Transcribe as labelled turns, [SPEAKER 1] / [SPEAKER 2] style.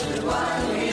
[SPEAKER 1] 十万里